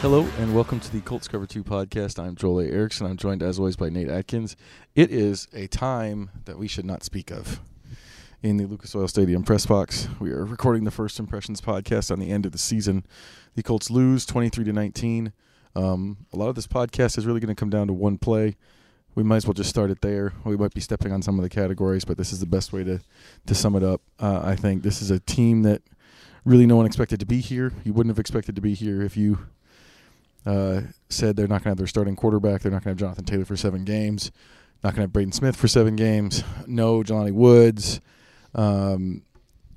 Hello and welcome to the Colts Cover 2 podcast. I'm Joel A. Erickson. I'm joined as always by Nate Atkins. It is a time that we should not speak of. In the Lucas Oil Stadium press box, we are recording the First Impressions podcast on the end of the season. The Colts lose 23 to 19. Um, a lot of this podcast is really going to come down to one play. We might as well just start it there. We might be stepping on some of the categories, but this is the best way to, to sum it up. Uh, I think this is a team that really no one expected to be here. You wouldn't have expected to be here if you uh, said they're not going to have their starting quarterback. They're not going to have Jonathan Taylor for seven games. Not going to have Braden Smith for seven games. No Jelani Woods. Um,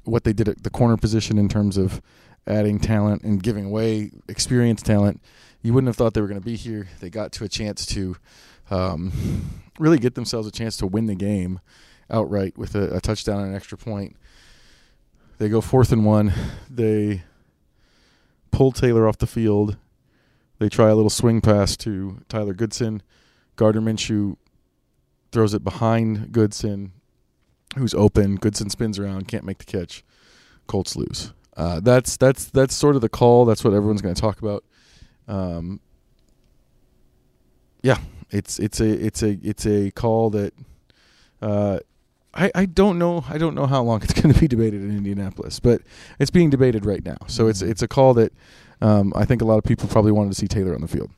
what they did at the corner position in terms of adding talent and giving away experienced talent, you wouldn't have thought they were going to be here. They got to a chance to um, really get themselves a chance to win the game outright with a, a touchdown and an extra point. They go fourth and one. They pull Taylor off the field they try a little swing pass to Tyler Goodson. Gardner Minshew throws it behind Goodson, who's open. Goodson spins around, can't make the catch. Colts lose. Uh, that's that's that's sort of the call. That's what everyone's going to talk about. Um, yeah, it's it's a it's a it's a call that uh, I I don't know I don't know how long it's going to be debated in Indianapolis, but it's being debated right now. So it's it's a call that um, I think a lot of people probably wanted to see Taylor on the field.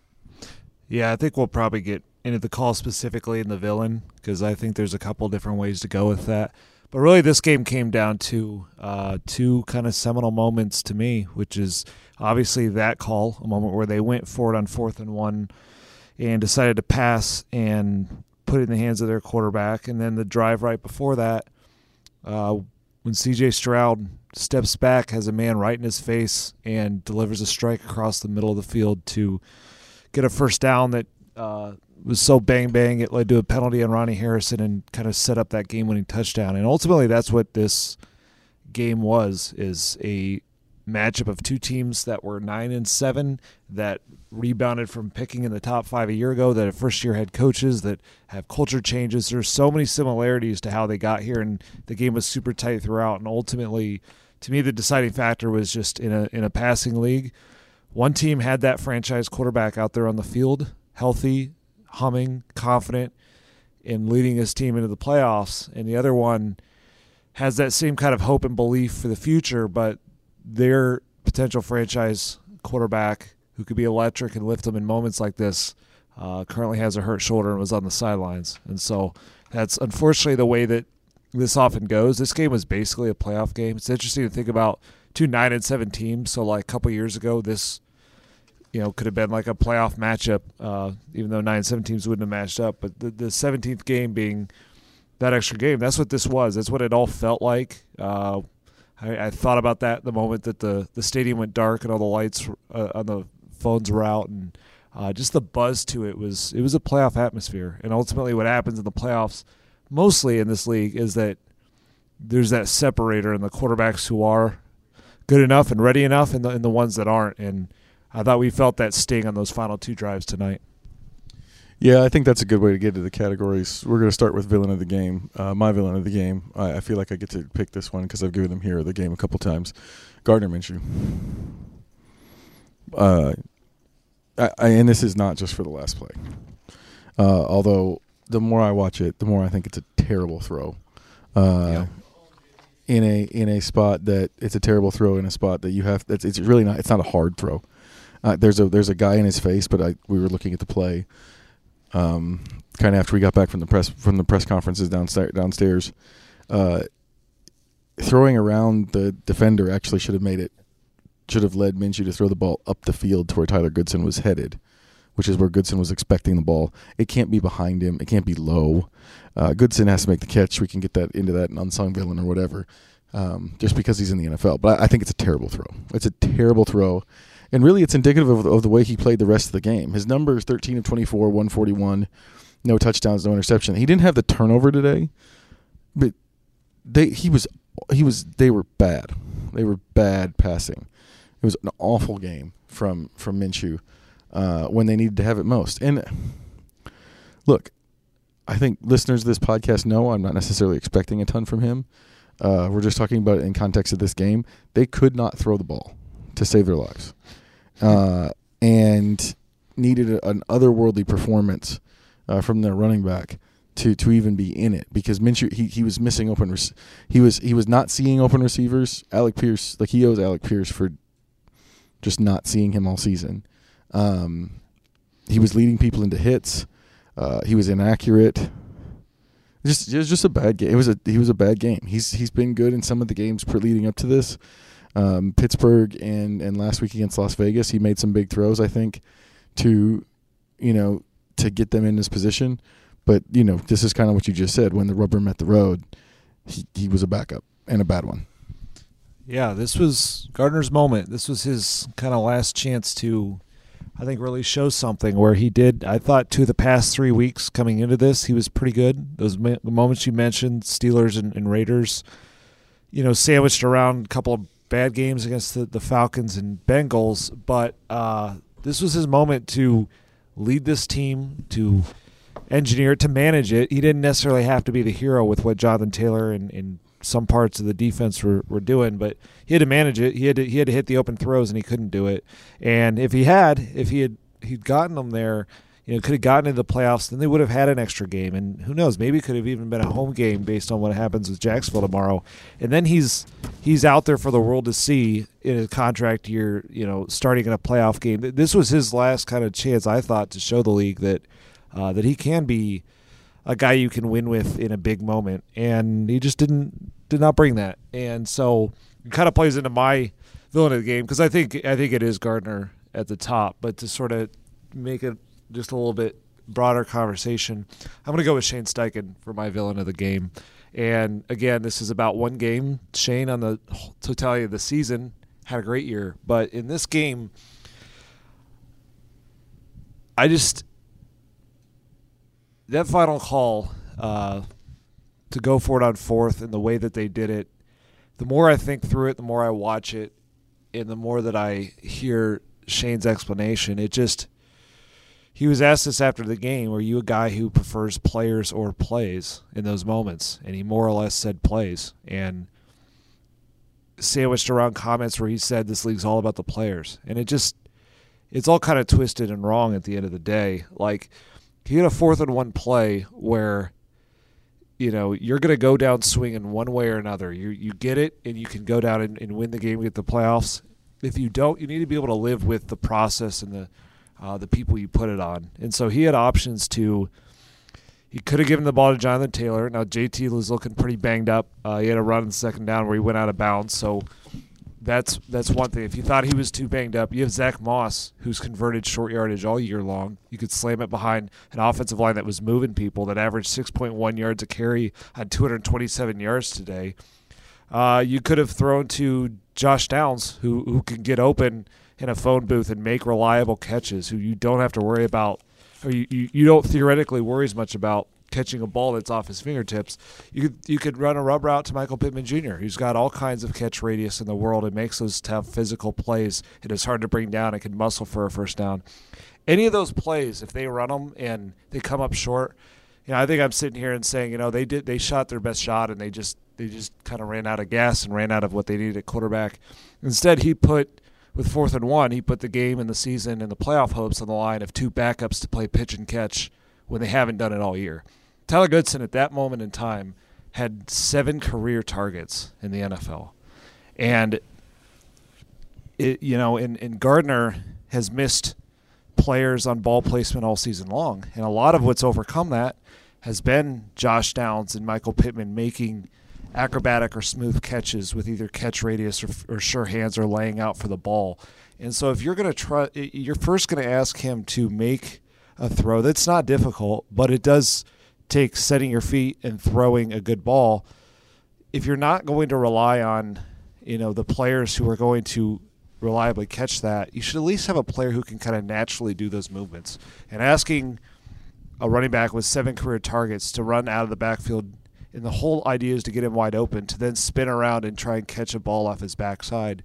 Yeah, I think we'll probably get into the call specifically in the villain because I think there's a couple different ways to go with that. But really, this game came down to uh, two kind of seminal moments to me, which is obviously that call, a moment where they went for it on fourth and one and decided to pass and put it in the hands of their quarterback. And then the drive right before that, uh, when CJ Stroud steps back, has a man right in his face, and delivers a strike across the middle of the field to get a first down that uh, was so bang bang it led to a penalty on Ronnie Harrison and kind of set up that game winning touchdown. And ultimately, that's what this game was: is a matchup of two teams that were nine and seven that rebounded from picking in the top five a year ago that have first year head coaches that have culture changes there's so many similarities to how they got here and the game was super tight throughout and ultimately to me the deciding factor was just in a in a passing league one team had that franchise quarterback out there on the field healthy humming confident in leading his team into the playoffs and the other one has that same kind of hope and belief for the future but their potential franchise quarterback who could be electric and lift them in moments like this uh, currently has a hurt shoulder and was on the sidelines. And so that's unfortunately the way that this often goes. This game was basically a playoff game. It's interesting to think about two nine and seven teams. So like a couple years ago, this you know could have been like a playoff matchup, uh, even though nine and seven teams wouldn't have matched up. But the seventeenth game being that extra game, that's what this was. That's what it all felt like. Uh, I, I, thought about that the moment that the, the stadium went dark and all the lights uh, on the phones were out, and uh, just the buzz to it was it was a playoff atmosphere. And ultimately, what happens in the playoffs, mostly in this league, is that there's that separator in the quarterbacks who are good enough and ready enough, and the and the ones that aren't. And I thought we felt that sting on those final two drives tonight. Yeah, I think that's a good way to get to the categories. We're going to start with villain of the game. Uh, my villain of the game. I, I, feel like I get to pick this one because I've given him here the game a couple times. Gardner Minshew. Uh, I, I, and this is not just for the last play. Uh, although the more I watch it, the more I think it's a terrible throw. Uh, yeah. In a in a spot that it's a terrible throw in a spot that you have that's it's really not it's not a hard throw. Uh, there's a there's a guy in his face, but I we were looking at the play um, kind of after we got back from the press from the press conferences downstairs. Downstairs, uh, throwing around the defender actually should have made it should have led Minshew to throw the ball up the field to where Tyler Goodson was headed. Which is where Goodson was expecting the ball. It can't be behind him. It can't be low. Uh, Goodson has to make the catch. We can get that into that unsung villain or whatever, um, just because he's in the NFL. But I, I, think it's a terrible throw. It's a terrible throw, and really, it's indicative of, of the way he played the rest of the game. His numbers: 13 of 24, 141, no touchdowns, no interception. He didn't have the turnover today, but they he was he was they were bad. They were bad passing. It was an awful game from from Minshew uh, when they needed to have it most. And look, I think listeners of this podcast know I'm not necessarily expecting a ton from him. Uh, we're just talking about it in context of this game. They could not throw the ball to save their lives, uh, and needed an otherworldly performance uh, from their running back to to even be in it because Minshew he, he was missing open rec- he was he was not seeing open receivers. Alec Pierce like he owes Alec Pierce for just not seeing him all season. Um, he was leading people into hits. Uh, he was inaccurate. Just it was just a bad game. It was a he was a bad game. He's he's been good in some of the games leading up to this. Um, Pittsburgh and and last week against Las Vegas, he made some big throws. I think to you know to get them in this position. But you know this is kind of what you just said. When the rubber met the road, he he was a backup and a bad one. Yeah, this was Gardner's moment. This was his kind of last chance to I think really shows something where he did. I thought to the past three weeks coming into this, he was pretty good. Those moments you mentioned, Steelers and, and, Raiders, you know, sandwiched around a couple of bad games against the, the Falcons and Bengals, but uh, this was his moment to lead this team, to engineer to manage it. He didn't necessarily have to be the hero with what Jonathan Taylor and, and some parts of the defense were, were doing, but he had to manage it. He had to, he had to hit the open throws, and he couldn't do it. And if he had, if he had he'd gotten them there, you know, could have gotten into the playoffs, then they would have had an extra game. And who knows, maybe it could have even been a home game based on what happens with Jacksonville tomorrow. And then he's he's out there for the world to see in a contract year, you know, starting in a playoff game. This was his last kind of chance, I thought, to show the league that uh, that he can be a guy you can win with in a big moment, and he just didn't did not bring that, and so it kind of plays into my villain of the game because I think I think it is Gardner at the top, but to sort of make it just a little bit broader conversation, I'm going to go with Shane Steichen for my villain of the game. And again, this is about one game. Shane, on the totality of the season, had a great year, but in this game, I just that final call uh, to go for it on fourth and the way that they did it, the more I think through it, the more I watch it, and the more that I hear Shane's explanation, it just he was asked this after the game, are you a guy who prefers players or plays in those moments? And he more or less said plays. And sandwiched around comments where he said this league's all about the players. And it just it's all kind of twisted and wrong at the end of the day. Like he had a fourth and one play where you know you're going to go down swinging one way or another. You you get it, and you can go down and, and win the game, get the playoffs. If you don't, you need to be able to live with the process and the uh, the people you put it on. And so he had options to. He could have given the ball to Jonathan Taylor. Now JT was looking pretty banged up. Uh, he had a run in second down where he went out of bounds. So that's that's one thing. If you thought he was too banged up, you have Zach Moss, who's converted short yardage all year long. You could slam it behind an offensive line that was moving people that averaged 6.1 yards a carry on 227 yards today. Uh, you could have thrown to Josh Downs, who who can get open in a phone booth and make reliable catches, who you don't have to worry about, or you, you, you don't theoretically worry as much about catching a ball that's off his fingertips. You could you could run a rub route to Michael Pittman Jr., who's got all kinds of catch radius in the world and makes those tough physical plays. It is hard to bring down and can muscle for a first down. Any of those plays, if they run them and they come up short, you know, I think I'm sitting here and saying, you know, they did they shot their best shot and they just they just kind of ran out of gas and ran out of what they needed at quarterback. Instead, he put with fourth and one, he put the game and the season and the playoff hopes on the line of two backups to play pitch and catch when they haven't done it all year. Tyler Goodson at that moment in time had seven career targets in the NFL. And it, you know, and, and Gardner has missed players on ball placement all season long. And a lot of what's overcome that has been Josh Downs and Michael Pittman making acrobatic or smooth catches with either catch radius or, or sure hands or laying out for the ball. And so if you're going to try, you're first going to ask him to make a throw that's not difficult, but it does take setting your feet and throwing a good ball. If you're not going to rely on, you know, the players who are going to reliably catch that, you should at least have a player who can kind of naturally do those movements. And asking a running back with seven career targets to run out of the backfield, and the whole idea is to get him wide open, to then spin around and try and catch a ball off his backside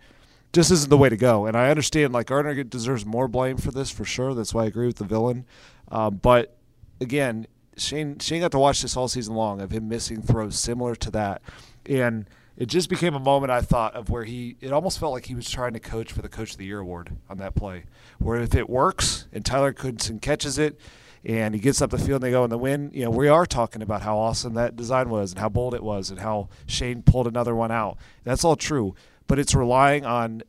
just isn't the way to go. And I understand like Gardner deserves more blame for this for sure. That's why I agree with the villain. Um, but again, Shane Shane got to watch this all season long of him missing throws similar to that, and it just became a moment I thought of where he it almost felt like he was trying to coach for the Coach of the Year award on that play, where if it works and Tyler Goodson catches it. And he gets up the field and they go in the win. You know, we are talking about how awesome that design was and how bold it was and how Shane pulled another one out. That's all true but it's relying on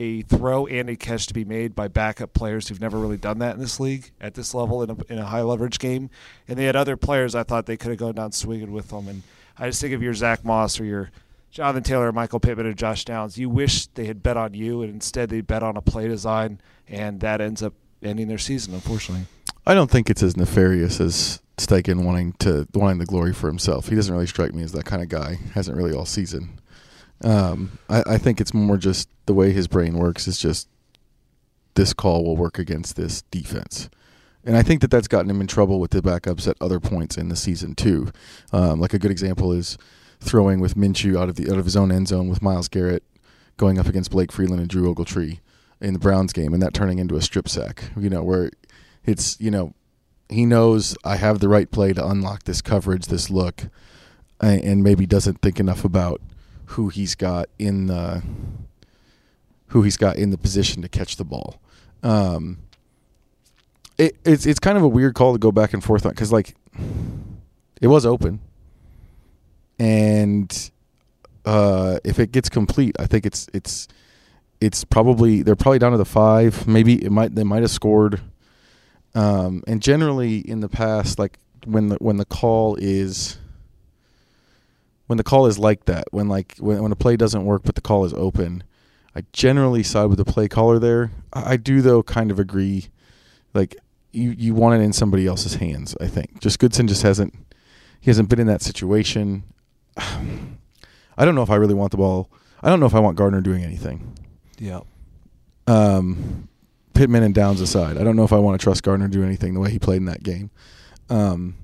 a throw and a catch to be made by backup players who've never really done that in this league at this level in a, in a high leverage game. And they had other players I thought they could have gone down swinging with them. And I just think of your Zach Moss or your Jonathan Taylor, Michael Pittman, or Josh Downs. You wish they had bet on you, and instead they bet on a play design, and that ends up ending their season, unfortunately. I don't think it's as nefarious as Steichen wanting to wanting the glory for himself. He doesn't really strike me as that kind of guy. Hasn't really all season. Um, I, I think it's more just the way his brain works is just this call will work against this defense. And I think that that's gotten him in trouble with the backups at other points in the season too. Um, like a good example is throwing with Minshew out of the out of his own end zone with Myles Garrett going up against Blake Freeland and Drew Ogletree in the Browns game, and that turning into a strip sack. You know where it's you know he knows I have the right play to unlock this coverage, this look, and maybe doesn't think enough about who he's got in the who he's got in the position to catch the ball. Um, it, it's it's kind of a weird call to go back and forth on because like it was open, and uh, if it gets complete, I think it's it's it's probably they're probably down to the five. Maybe it might they might have scored. Um, and generally in the past, like when the when the call is when the call is like that, when like when, when a play doesn't work but the call is open, I generally side with the play caller there. I, I do though kind of agree, like you you want it in somebody else's hands. I think just Goodson just hasn't he hasn't been in that situation. I don't know if I really want the ball. I don't know if I want Gardner doing anything. Yeah. Um, Pittman and Downs aside, I don't know if I want to trust Gardner to do anything the way he played in that game. Um,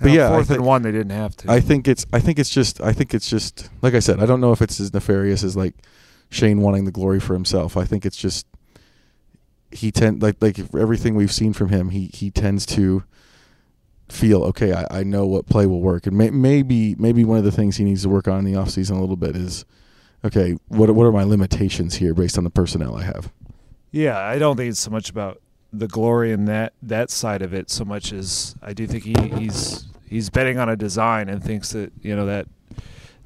but uh, yeah, fourth and one, they didn't have to. I think it's. I think it's just. I think it's just. Like I said, I don't know if it's as nefarious as like Shane wanting the glory for himself. I think it's just he tend like like everything we've seen from him. He he tends to feel okay. I, I know what play will work, and may, maybe maybe one of the things he needs to work on in the offseason a little bit is okay. What what are my limitations here based on the personnel I have? Yeah, I don't think it's so much about the glory in that that side of it so much as I do think he, he's he's betting on a design and thinks that you know that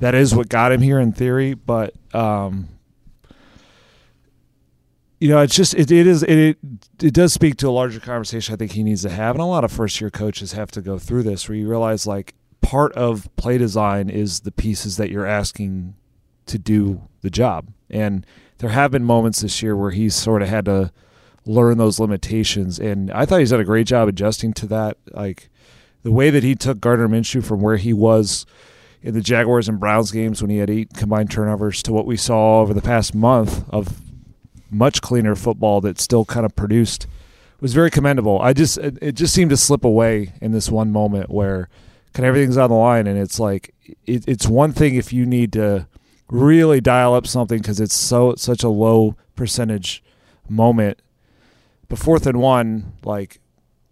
that is what got him here in theory, but um, you know, it's just it, it is it, it it does speak to a larger conversation I think he needs to have, and a lot of first year coaches have to go through this where you realize like part of play design is the pieces that you're asking to do the job, and there have been moments this year where he's sort of had to learn those limitations. And I thought he's done a great job adjusting to that. Like the way that he took Gardner Minshew from where he was in the Jaguars and Browns games when he had eight combined turnovers to what we saw over the past month of much cleaner football that still kind of produced was very commendable. I just it, it just seemed to slip away in this one moment where kind of everything's on the line and it's like it, it's one thing if you need to really dial up something because it's so such a low percentage moment but fourth and one, like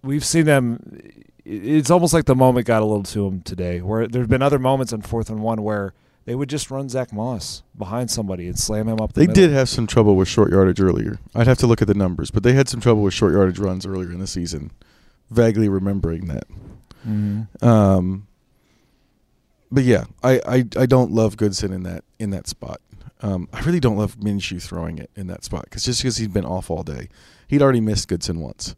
we've seen them. It's almost like the moment got a little to them today. Where there's been other moments on fourth and one where they would just run Zach Moss behind somebody and slam him up. The they middle. did have some trouble with short yardage earlier. I'd have to look at the numbers, but they had some trouble with short yardage runs earlier in the season. Vaguely remembering that. Mm-hmm. Um, but yeah, I, I, I don't love Goodson in that in that spot. Um, I really don't love Minshew throwing it in that spot because just because he's been off all day, he'd already missed Goodson once.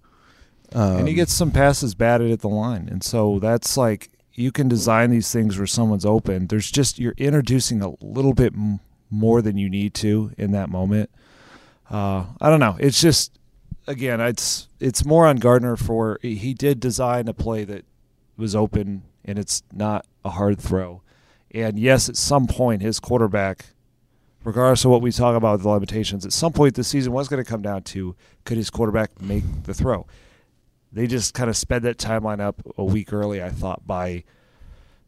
Um, and he gets some passes batted at the line, and so that's like you can design these things where someone's open. There's just you're introducing a little bit m- more than you need to in that moment. uh, I don't know. It's just again, it's it's more on Gardner for he did design a play that was open and it's not a hard throw. And yes, at some point his quarterback, regardless of what we talk about with the limitations, at some point the season was going to come down to could his quarterback make the throw. They just kind of sped that timeline up a week early, I thought, by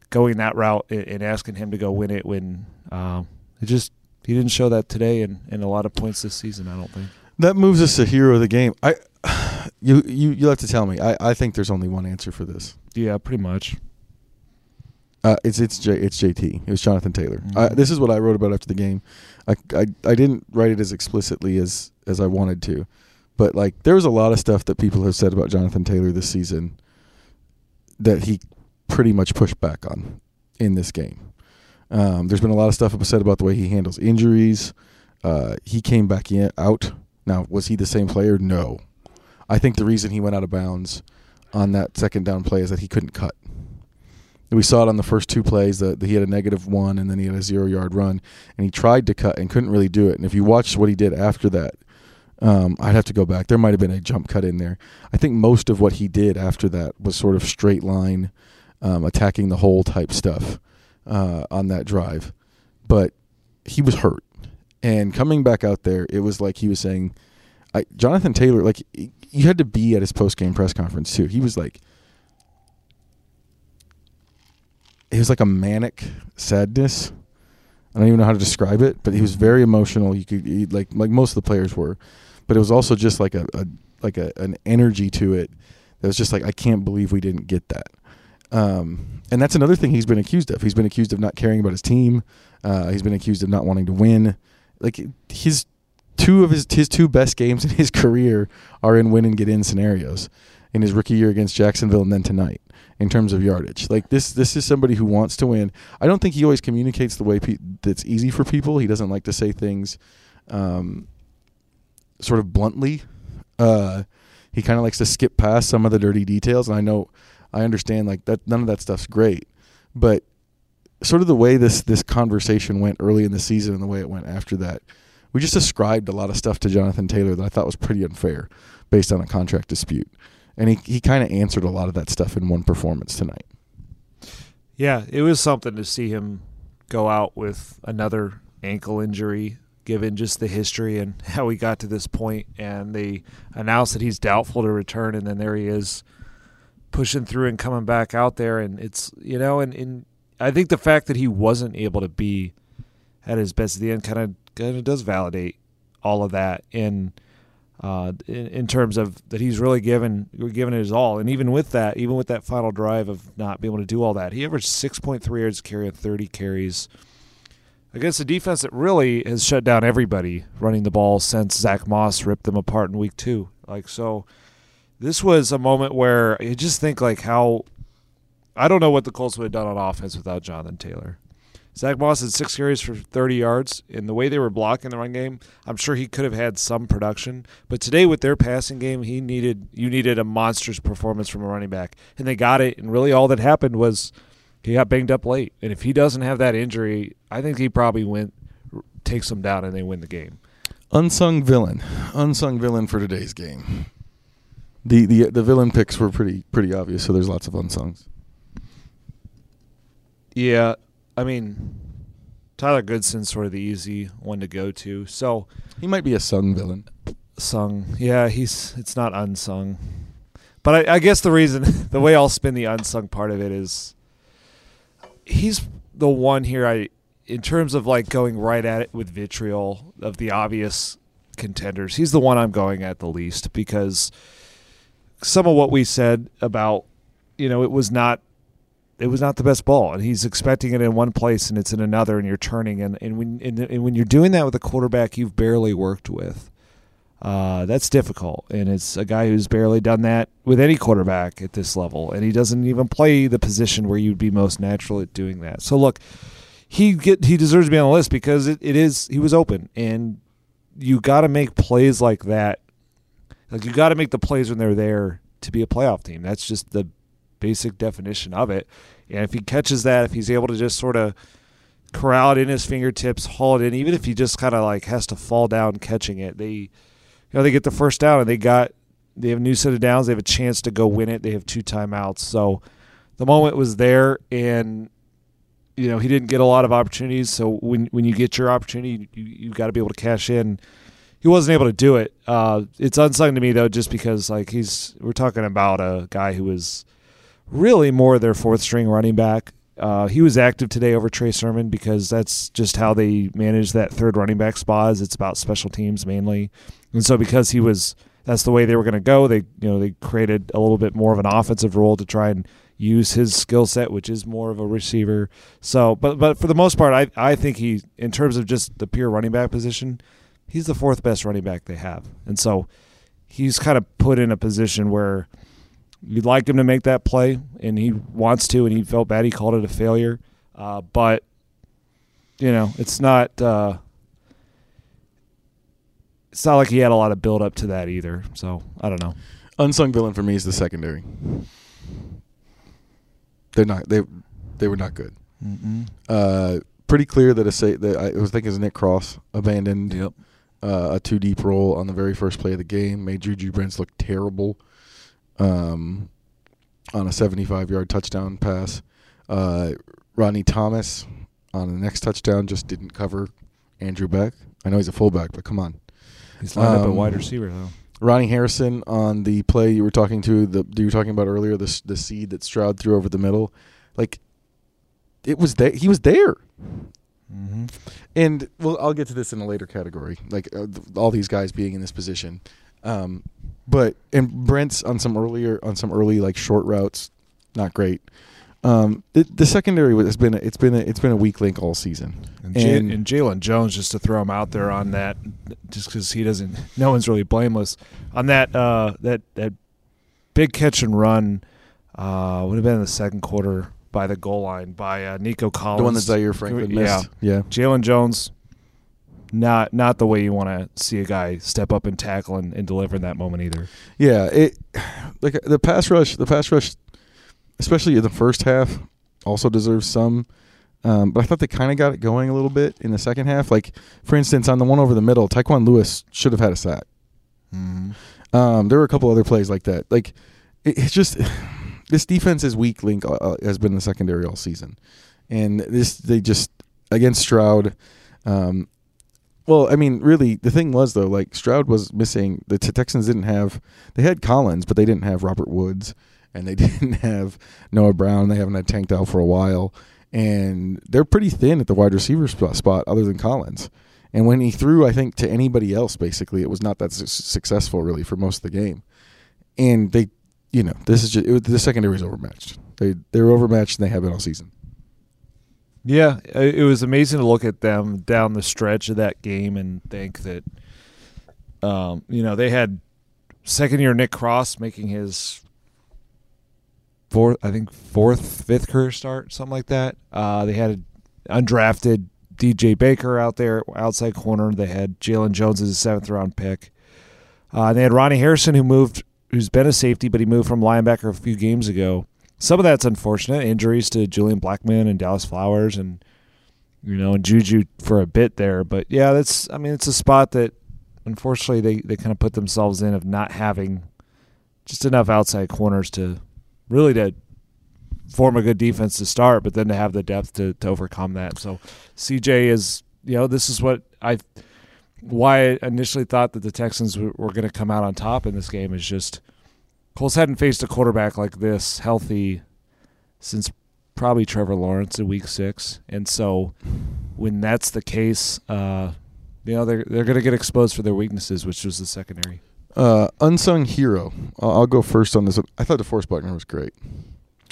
going that route and asking him to go win it when uh, it just he didn't show that today and in a lot of points this season. I don't think that moves us to hero of the game. I you you you have to tell me. I I think there's only one answer for this. Yeah, pretty much. Uh, it's it's J, it's JT. It was Jonathan Taylor. Mm-hmm. I, this is what I wrote about after the game. I, I I didn't write it as explicitly as as I wanted to, but like there was a lot of stuff that people have said about Jonathan Taylor this season that he pretty much pushed back on in this game. Um, there's been a lot of stuff said about the way he handles injuries. Uh, he came back in out. Now, was he the same player? No. I think the reason he went out of bounds on that second down play is that he couldn't cut. We saw it on the first two plays that he had a negative one and then he had a zero yard run, and he tried to cut and couldn't really do it. And if you watch what he did after that, um, I'd have to go back. There might have been a jump cut in there. I think most of what he did after that was sort of straight line, um, attacking the hole type stuff uh, on that drive. But he was hurt. And coming back out there, it was like he was saying, I, Jonathan Taylor, like, you had to be at his post game press conference, too. He was like, it was like a manic sadness. I don't even know how to describe it, but he was very emotional. You could he, like like most of the players were, but it was also just like a, a like a, an energy to it that was just like I can't believe we didn't get that. Um, and that's another thing he's been accused of. He's been accused of not caring about his team. Uh, he's been accused of not wanting to win. Like his two of his his two best games in his career are in win and get in scenarios. In his rookie year against Jacksonville, and then tonight in terms of yardage. Like this, this is somebody who wants to win. I don't think he always communicates the way pe- that's easy for people. He doesn't like to say things, um, sort of bluntly. Uh, he kind of likes to skip past some of the dirty details, and I know, I understand like that. None of that stuff's great, but sort of the way this this conversation went early in the season and the way it went after that, we just ascribed a lot of stuff to Jonathan Taylor that I thought was pretty unfair, based on a contract dispute and he he kind of answered a lot of that stuff in one performance tonight. Yeah, it was something to see him go out with another ankle injury, given just the history and how he got to this point. And they announced that he's doubtful to return, and then there he is, pushing through and coming back out there. And it's you know, and, and I think the fact that he wasn't able to be at his best at the end kind of kind of does validate all of that and uh, in, in, terms of that he's really given given it his all. And even with that, even with that final drive of not being able to do all that, he averaged 6.3 yards carry on 30 carries against a defense that really has shut down everybody running the ball since Zach Moss ripped them apart in week two. Like so, this was a moment where you just think like how I don't know what the Colts would have done on offense without Jonathan Taylor. Zach Moss had six carries for 30 yards. In the way they were blocking the run game, I'm sure he could have had some production. But today, with their passing game, he needed you needed a monstrous performance from a running back, and they got it. And really, all that happened was he got banged up late. And if he doesn't have that injury, I think he probably went takes them down and they win the game. Unsung villain, unsung villain for today's game. The the the villain picks were pretty pretty obvious, so there's lots of unsungs. Yeah, I mean, Tyler Goodson's sort of the easy one to go to. So he might be a sung villain. Sung, yeah, he's it's not unsung. But I, I guess the reason, the way I'll spin the unsung part of it is, he's the one here. I, in terms of like going right at it with vitriol of the obvious contenders, he's the one I'm going at the least because some of what we said about, you know, it was not it was not the best ball, and he's expecting it in one place and it's in another, and you're turning, and and when and, and when you're doing that with a quarterback you've barely worked with, uh, that's difficult, and it's a guy who's barely done that with any quarterback at this level, and he doesn't even play the position where you'd be most natural at doing that. So look, he get he deserves to be on the list because it, it is he was open, and you got to make plays like that. Like you got to make the plays when they're there to be a playoff team. That's just the basic definition of it. And if he catches that, if he's able to just sort of corral it in his fingertips, haul it in, even if he just kind of like has to fall down catching it. They, you know, they get the first down and they got they have a new set of downs. They have a chance to go win it. They have two timeouts. So the moment was there, and you know he didn't get a lot of opportunities. So when when you get your opportunity, you you got to be able to cash in. He wasn't able to do it. Uh, it's unsung to me though, just because like he's we're talking about a guy who was really more their fourth string running back. Uh, he was active today over Trey Sermon because that's just how they manage that third running back spot. Is it's about special teams mainly, and so because he was, that's the way they were going to go. They you know they created a little bit more of an offensive role to try and use his skill set, which is more of a receiver. So, but but for the most part, I I think he in terms of just the pure running back position, he's the fourth best running back they have, and so he's kind of put in a position where you'd like him to make that play, and he wants to, and he felt bad. He called it a failure, uh, but you know, it's not. Uh, it's not like he had a lot of build up to that either. So I don't know. Unsung villain for me is the secondary. They're not. They they were not good. Uh, pretty clear that a say that I was thinking was Nick Cross abandoned Yep. uh, a two deep roll on the very first play of the game, made Juju Brents look terrible um, on a 75 yard touchdown pass. Uh, Rodney Thomas on the next touchdown just didn't cover Andrew Beck. I know he's a fullback, but come on. He's lined up at Um, wide receiver though. Ronnie Harrison on the play you were talking to the you were talking about earlier the the seed that Stroud threw over the middle, like it was there. He was there. Mm-hmm. And well, I'll get to this in a later category, like uh, th- all these guys being in this position. Um, but and Brents on some earlier on some early like short routes, not great. Um, the, the secondary has been a, it's been a, it's been a weak link all season. And, And- and Jalen Jones, just to throw him out there on that, just because he doesn't, no one's really blameless on that. Uh, that that big catch and run uh, would have been in the second quarter by the goal line by uh, Nico Collins. The one that Zaire Franklin Yeah. missed. Yeah, Jalen Jones, not not the way you want to see a guy step up and tackle and, and deliver in that moment either. yeah. It like the pass rush, the pass rush, especially in the first half, also deserves some. Um, but I thought they kind of got it going a little bit in the second half. Like for instance, on the one over the middle, Tyquan Lewis should have had a sack. Mm-hmm. Um, there were a couple other plays like that. Like it, it's just this defense's weak link uh, uh, has been the secondary all season, and this they just against Stroud. Um, well, I mean, really, the thing was though, like Stroud was missing. The Texans didn't have. They had Collins, but they didn't have Robert Woods, and they didn't have Noah Brown. They haven't had Tank Dell for a while, and they're pretty thin at the wide receiver spot, spot other than Collins. And when he threw, I think to anybody else, basically, it was not that su- successful really for most of the game. And they, you know, this is just it, the secondary is overmatched. They they're overmatched and they have been all season. Yeah, it was amazing to look at them down the stretch of that game and think that, um, you know, they had second year Nick Cross making his fourth, I think fourth, fifth career start, something like that. Uh, they had undrafted DJ Baker out there, outside corner. They had Jalen Jones as a seventh round pick. Uh, they had Ronnie Harrison, who moved, who's been a safety, but he moved from linebacker a few games ago. Some of that's unfortunate. Injuries to Julian Blackmon and Dallas Flowers, and you know, and Juju for a bit there. But yeah, that's. I mean, it's a spot that unfortunately they they kind of put themselves in of not having just enough outside corners to really to form a good defense to start, but then to have the depth to, to overcome that. So CJ is, you know, this is what I why I initially thought that the Texans were, were going to come out on top in this game is just Colts hadn't faced a quarterback like this healthy since probably Trevor Lawrence in Week Six, and so when that's the case, uh, you know they're they're going to get exposed for their weaknesses, which was the secondary. Uh, unsung hero. I'll, I'll go first on this. I thought DeForest Buckner was great,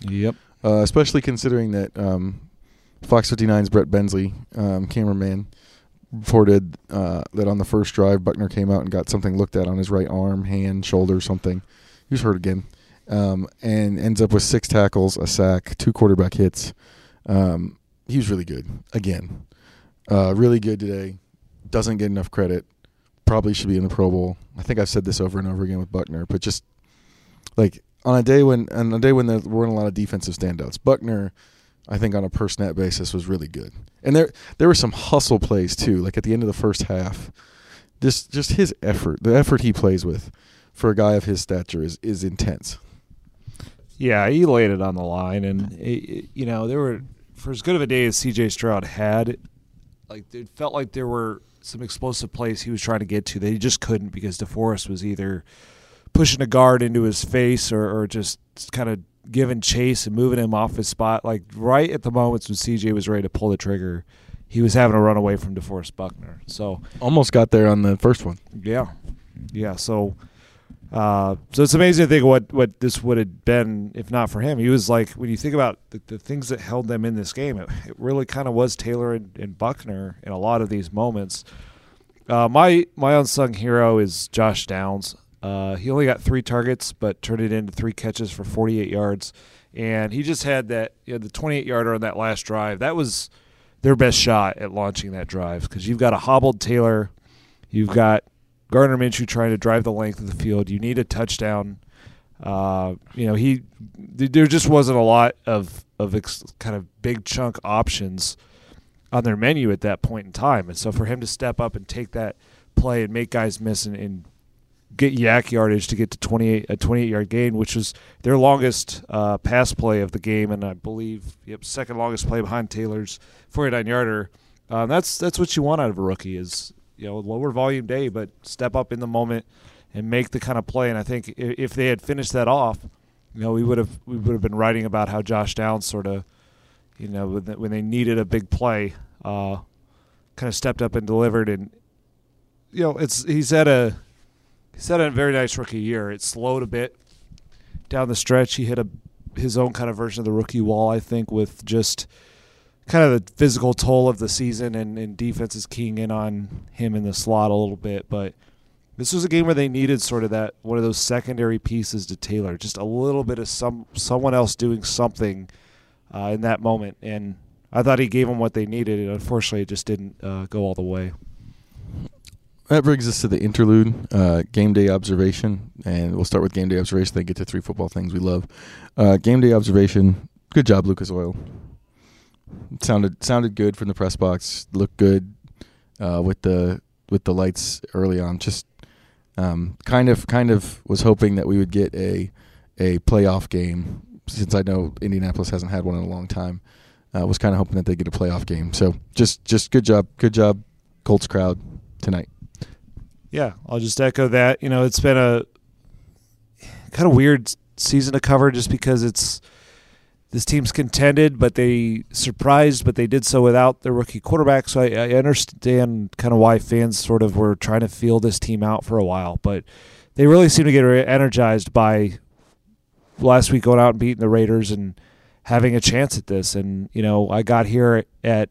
Yep. uh, especially considering that um, Fox 59's Brett Bensley, um, cameraman, reported uh, that on the first drive, Buckner came out and got something looked at on his right arm, hand, shoulder, something. He was hurt again, um, and ends up with six tackles, a sack, two quarterback hits. Um, he was really good again. Uh, really good today. Doesn't get enough credit. Probably should be in the Pro Bowl. I think I've said this over and over again with Buckner, but just like on a day when on a day when there weren't a lot of defensive standouts, Buckner I think on a per snap basis was really good. And there there were some hustle plays too, like at the end of the first half. Just just his effort, the effort he plays with for a guy of his stature is is intense. Yeah, he laid it on the line, and it, you know there were for as good of a day as C.J. Stroud had, like it felt like there were some explosive plays he was trying to get to that he just couldn't because DeForest was either pushing a guard into his face or, or just kind of giving chase and moving him off his spot. Like right at the moments when C.J. was ready to pull the trigger, he was having a run away from DeForest Buckner. So Almost got there on the first one. yeah, yeah. So, uh, so it's amazing to think what what this would have been if not for him. He was like when you think about the, the things that held them in this game, it, it really kind of was Taylor and, and Buckner in a lot of these moments. Uh, my my unsung hero is Josh Downs. Uh, he only got three targets, but turned it into three catches for 48 yards, and he just had that you know, the 28 yarder on that last drive. That was their best shot at launching that drive because you've got a hobbled Taylor, you've got Gardner Minshew trying to drive the length of the field. You need a touchdown. Uh, you know, he there just wasn't a lot of of ex- kind of big chunk options on their menu at that point in time, and so for him to step up and take that play and make guys miss and, and get YAC yardage to get to 28 a 28 yard gain, which was their longest uh, pass play of the game, and I believe yep second longest play behind Taylor's 49 yarder. Uh, that's that's what you want out of a rookie is you know lower volume day, but step up in the moment and make the kind of play. And I think if they had finished that off, you know we would have we would have been writing about how Josh Downs sort of you know when they, needed a big play, uh, kind of stepped up and delivered. And you know it's he's had a he's had a very nice rookie year. It slowed a bit down the stretch. He hit a his own kind of version of the rookie wall, I think, with just kind of the physical toll of the season and, and defenses keying in on him in the slot a little bit. But this was a game where they needed sort of that one of those secondary pieces to Taylor, just a little bit of some someone else doing something uh, in that moment. And I thought he gave them what they needed, and unfortunately, it just didn't uh, go all the way. That brings us to the interlude, uh, game day observation, and we'll start with game day observation. Then get to three football things we love. Uh, game day observation. Good job, Lucas Oil. Sounded sounded good from the press box. Looked good uh, with the with the lights early on. Just um, kind of kind of was hoping that we would get a a playoff game since I know Indianapolis hasn't had one in a long time. Uh, was kind of hoping that they get a playoff game. So just just good job, good job, Colts crowd tonight. Yeah, I'll just echo that. You know, it's been a kind of weird season to cover just because it's this team's contended, but they surprised, but they did so without their rookie quarterback. So I, I understand kind of why fans sort of were trying to feel this team out for a while, but they really seem to get energized by last week going out and beating the Raiders and having a chance at this. And you know, I got here at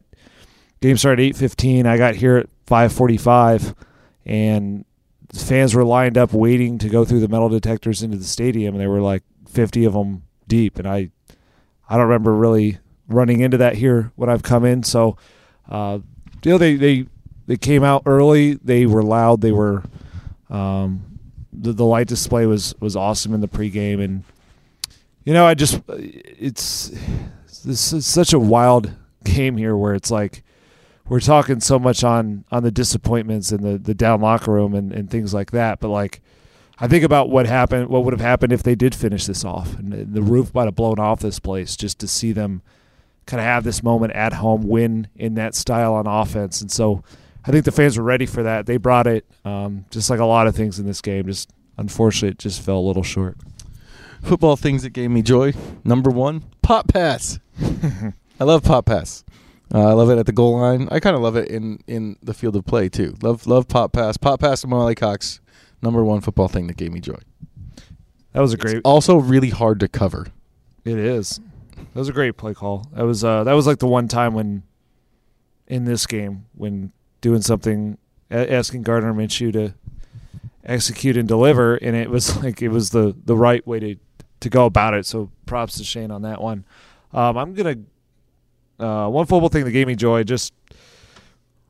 game started eight fifteen. I got here at five forty five and fans were lined up waiting to go through the metal detectors into the stadium and they were like 50 of them deep and I I don't remember really running into that here when I've come in. So uh, you know they, they they came out early. They were loud. They were um, the, the light display was was awesome in the pregame. And you know I just it's this is such a wild game here where it's like we're talking so much on on the disappointments and the the down locker room and, and things like that. But like I think about what happened what would have happened if they did finish this off and the, the roof might have blown off this place just to see them kind of have this moment at home win in that style on offense and so I think the fans were ready for that they brought it um, just like a lot of things in this game just unfortunately it just fell a little short Football things that gave me joy. Number one, pop pass. I love pop pass. Uh, I love it at the goal line. I kind of love it in, in the field of play too. Love love pop pass. Pop pass to Mo Alie-Cox. Number one football thing that gave me joy. that was a great Also, really hard to cover. It is. That was a great play call. That was uh, that was like the one time when in this game when doing something a- asking Gardner Minshew to execute and deliver and it was like it was the the right way to to go about it. So props to Shane on that one. Um, I'm gonna uh, one football thing that gave me joy just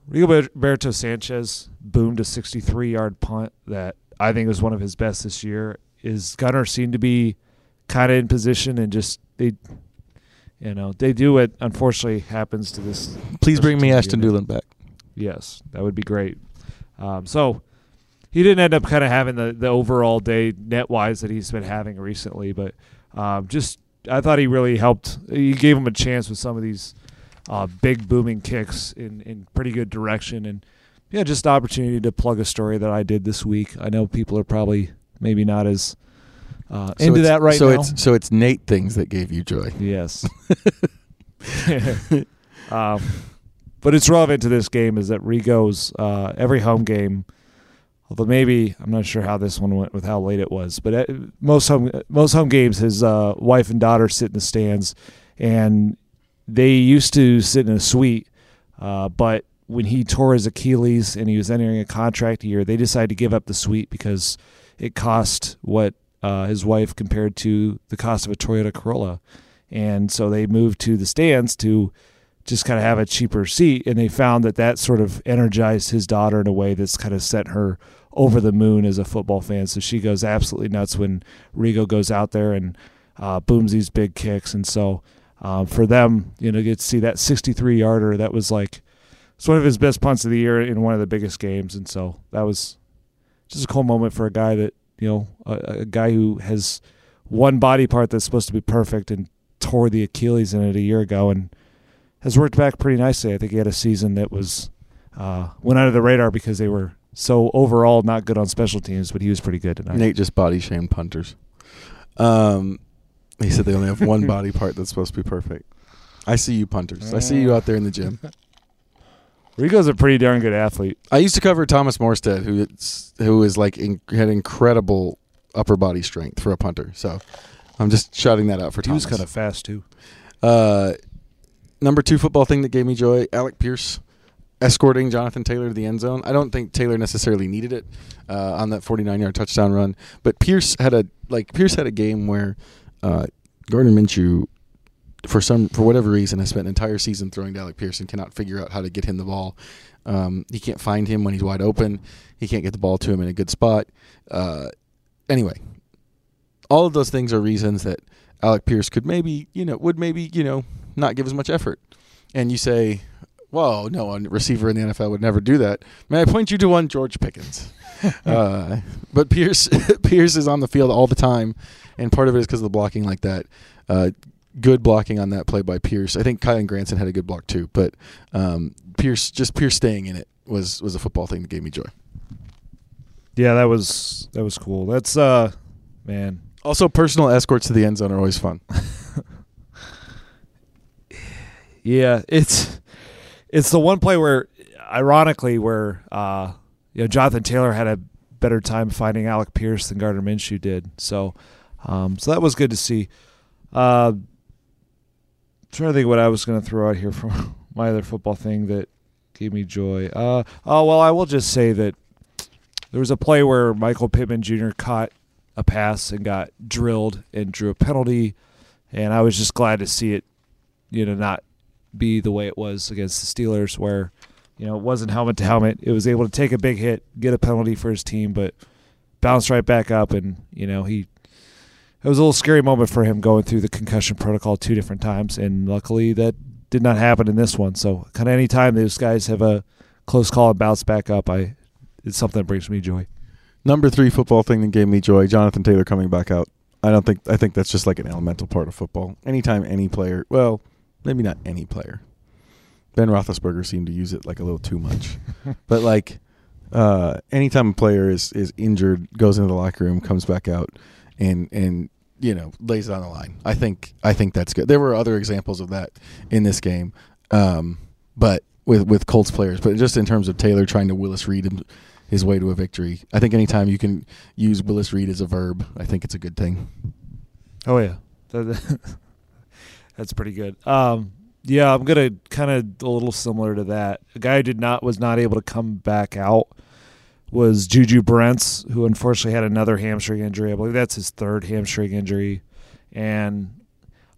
Rigoberto Sanchez boomed a 63 yard punt that I think it was one of his best this year. His gunner seemed to be kind of in position and just they you know they do what unfortunately happens to this. Please bring me Ashton. Dulin back. Yes, that would be great. Um, so he didn't end up kind of having the, the overall day net wise that he's been having recently, but um, just I thought he really helped. He gave him a chance with some of these uh, big booming kicks in, in pretty good direction, and yeah, just opportunity to plug a story that I did this week. I know people are probably maybe not as uh, So into that right so now. it's so it's Nate things that gave you joy. Yes. um, but it's relevant to this game is that Rigo's uh, every home game, although maybe I'm not sure how this one went with how late it was, but at most home most home games, his uh, wife and daughter sit in the stands, and they used to sit in a suite, uh, but when he tore his Achilles and he was entering a contract year, they decided to give up the suite because it cost what uh, his wife compared to the cost of a Toyota Corolla. And so they moved to the stands to just kind of have a cheaper seat and they found that that sort of energized his daughter in a way that's kind of sent her over the moon as a football fan. So she goes absolutely nuts when Rigo goes out there and uh, booms these big kicks. And so um, for them you know get to see that 63 yarder that was like it's one of his best punts of the year in one of the biggest games and so that was just a cool moment for a guy that you know a, a guy who has one body part that's supposed to be perfect and tore the Achilles in it a year ago and has worked back pretty nicely. I think he had a season that was uh, went under the radar because they were so overall not good on special teams, but he was pretty good tonight. Nate just body shamed punters. Um, he said they only have one body part that's supposed to be perfect. I see you punters. I see you out there in the gym. Rigo's a pretty darn good athlete. I used to cover Thomas Morstead, who is, who is like in, had incredible upper body strength for a punter. So I'm just shouting that out for He was kind of fast too. Uh, number two football thing that gave me joy: Alec Pierce escorting Jonathan Taylor to the end zone. I don't think Taylor necessarily needed it uh, on that 49-yard touchdown run, but Pierce had a like Pierce had a game where uh, Gardner Minshew, for some for whatever reason, has spent an entire season throwing to Alec Pierce and cannot figure out how to get him the ball. Um, he can't find him when he's wide open. He can't get the ball to him in a good spot. Uh, anyway, all of those things are reasons that Alec Pierce could maybe, you know, would maybe, you know, not give as much effort. And you say, whoa, no, a receiver in the NFL would never do that. May I point you to one, George Pickens? uh, but Pierce, Pierce is on the field all the time, and part of it is because of the blocking like that. Uh, good blocking on that play by Pierce. I think Kylen Granson had a good block too, but um, Pierce, just Pierce staying in it was was a football thing that gave me joy. Yeah, that was that was cool. That's uh, man, Also, personal escorts to the end zone are always fun. Yeah, it's it's the one play where, ironically, where uh, you know Jonathan Taylor had a better time finding Alec Pierce than Gardner Minshew did. So, um, so that was good to see. Uh, trying to think what I was going to throw out here from my other football thing that gave me joy. Uh, oh well, I will just say that there was a play where Michael Pittman Jr. caught a pass and got drilled and drew a penalty, and I was just glad to see it, you know, not be the way it was against the Steelers, where you know it wasn't helmet to helmet. It was able to take a big hit, get a penalty for his team, but bounced right back up, and you know he. It was a little scary moment for him going through the concussion protocol two different times, and luckily that did not happen in this one. So, kind of any time those guys have a close call and bounce back up, I it's something that brings me joy. Number three football thing that gave me joy: Jonathan Taylor coming back out. I don't think I think that's just like an elemental part of football. Anytime any player, well, maybe not any player. Ben Roethlisberger seemed to use it like a little too much, but like uh, anytime a player is is injured, goes into the locker room, comes back out, and and you know lays it on the line. I think I think that's good. There were other examples of that in this game, um, but with with Colts players, but just in terms of Taylor trying to Willis Reed his way to a victory. I think anytime you can use Willis Reed as a verb, I think it's a good thing. Oh yeah, that's pretty good. Um, yeah, I'm gonna kind of a little similar to that. A guy who did not was not able to come back out was Juju Brents, who unfortunately had another hamstring injury. I believe that's his third hamstring injury, and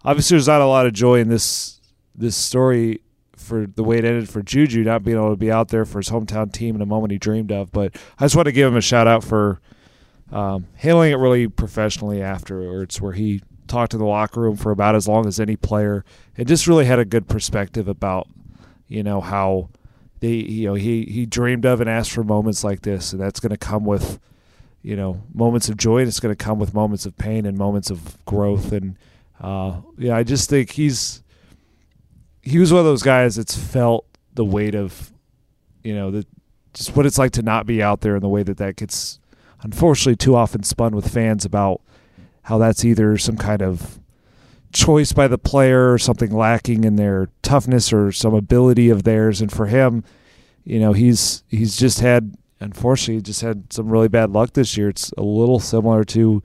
obviously there's not a lot of joy in this this story for the way it ended for Juju not being able to be out there for his hometown team in a moment he dreamed of. But I just want to give him a shout out for um, handling it really professionally afterwards, where he talked in the locker room for about as long as any player, and just really had a good perspective about, you know, how they, you know, he he dreamed of and asked for moments like this, and that's going to come with, you know, moments of joy, and it's going to come with moments of pain and moments of growth, and uh, yeah, I just think he's he was one of those guys that's felt the weight of, you know, the just what it's like to not be out there in the way that that gets unfortunately too often spun with fans about how that's either some kind of choice by the player or something lacking in their toughness or some ability of theirs. And for him you know he's he's just had unfortunately just had some really bad luck this year. It's a little similar to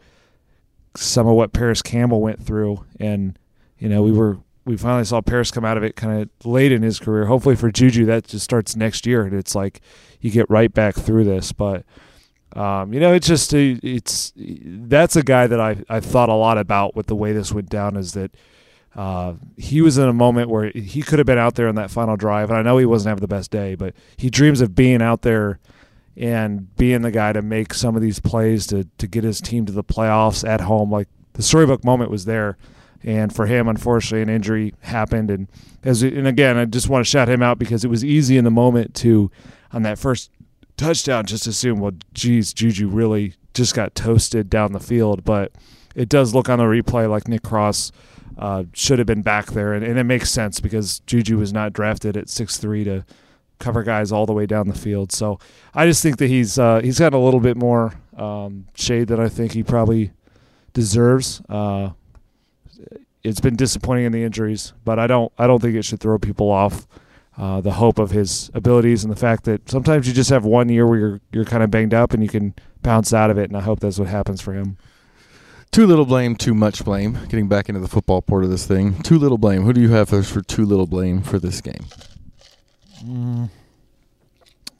some of what Parris Campbell went through. And you know we were we finally saw Parris come out of it kind of late in his career. Hopefully for Juju that just starts next year. And it's like you get right back through this. But um, you know, it's just it's that's a guy that I I thought a lot about with the way this went down. Is that uh, he was in a moment where he could have been out there in that final drive, and I know he wasn't having the best day, but he dreams of being out there and being the guy to make some of these plays to to get his team to the playoffs at home. Like the storybook moment was there, and for him, unfortunately, an injury happened, and as and again, I just want to shout him out because it was easy in the moment to on that first touchdown, just assume, well, geez, Juju really just got toasted down the field. But it does look on the replay like Nick Cross uh, should have been back there, and, and, it makes sense because Juju was not drafted at six three to cover guys all the way down the field. So I just think that he's uh, he's got a little bit more um, shade than I think he probably deserves. Uh, it's been disappointing in the injuries, but I don't I don't think it should throw people off uh, the hope of his abilities and the fact that sometimes you just have one year where you're you're kind of banged up and you can bounce out of it. And I hope that's what happens for him. Too little blame, too much blame. Getting back into the football part of this thing. Too little blame. Who do you have for, for too little blame for this game? Mm,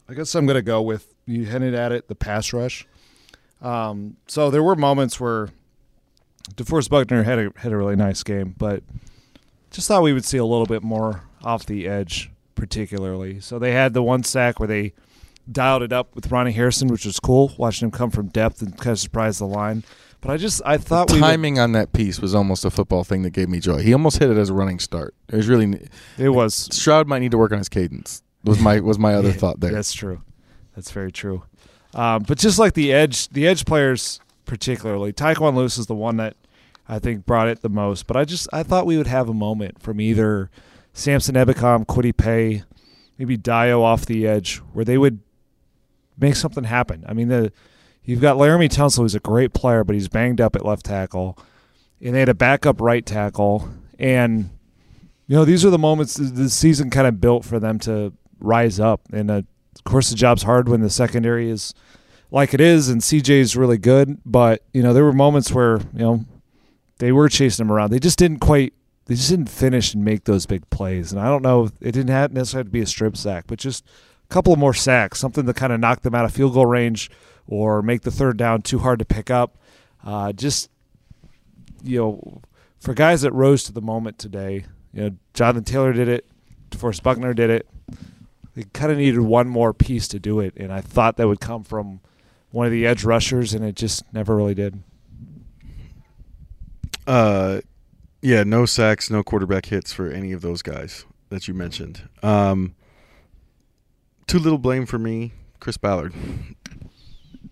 I guess I'm going to go with you hinted at it, the pass rush. Um, so there were moments where DeForest Buckner had a had a really nice game, but just thought we would see a little bit more off the edge particularly. So they had the one sack where they dialed it up with Ronnie Harrison, which was cool, watching him come from depth and kind of surprise the line. But I just I thought the timing on that piece was almost a football thing that gave me joy. He almost hit it as a running start. It was really it was Stroud might need to work on his cadence. Was my was my other yeah, thought there. That's true. That's very true. Um, but just like the edge, the edge players particularly, Tyquan Lewis is the one that I think brought it the most. But I just I thought we would have a moment from either Samson Ebukam, Kwity Paye, maybe Dayo off the edge, where they would make something happen. I mean, the you've got Laremy Tunsil, who's a great player, but he's banged up at left tackle, and they had a backup right tackle, and you know these are the moments the season kind of built for them to rise up. And uh, of course, the job's hard when the secondary is like it is, and CJ is really good, but you know there were moments where you know they were chasing him around. They just didn't quite they just didn't finish and make those big plays. And I don't know, it didn't have necessarily to be a strip sack, but just a couple of more sacks, something to kind of knock them out of field goal range or make the third down too hard to pick up. Uh, just, you know, for guys that rose to the moment today, you know, Jonathan Taylor did it, DeForest Buckner did it. They kind of needed one more piece to do it, and I thought that would come from one of the edge rushers, and it just never really did. Uh, yeah, no sacks, no quarterback hits for any of those guys that you mentioned. Um, too little blame for me, Chris Ballard.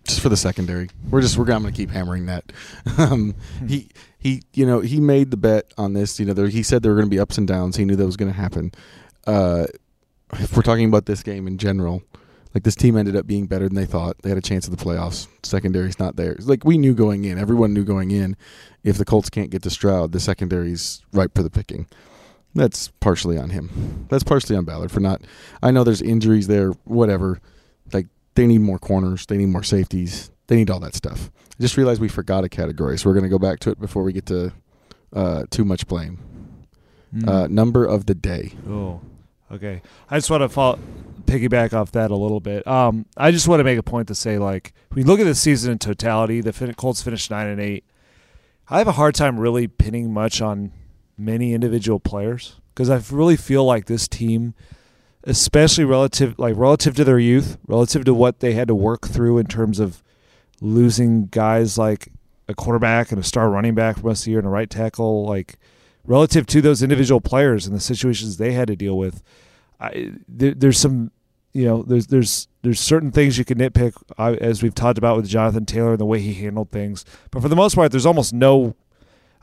Just for the secondary, we're just we're I'm going to keep hammering that. um, he he, you know, he made the bet on this. You know, there, he said there were going to be ups and downs. He knew that was going to happen. Uh, if we're talking about this game in general, like this team ended up being better than they thought. They had a chance at the playoffs. Secondary's not there. Like we knew going in, everyone knew going in, if the Colts can't get to Stroud, the secondary's ripe for the picking. That's partially on him. That's partially on Ballard for not. I know there's injuries there, whatever. Like they need more corners, they need more safeties, they need all that stuff. I just realized we forgot a category, so we're going to go back to it before we get to uh, too much blame. Mm. Uh, number of the day. Oh, okay. I just want to follow, piggyback off that a little bit. Um, I just want to make a point to say, like, when you look at the season in totality, the fin- Colts finished nine and eight. I have a hard time really pinning much on many individual players because I really feel like this team, especially relative, like relative to their youth, relative to what they had to work through in terms of losing guys like a quarterback and a star running back from the year and a right tackle, like relative to those individual players and the situations they had to deal with, I, there, there's some, you know, there's there's there's certain things you can nitpick as we've talked about with Jonathan Taylor and the way he handled things, but for the most part, there's almost no.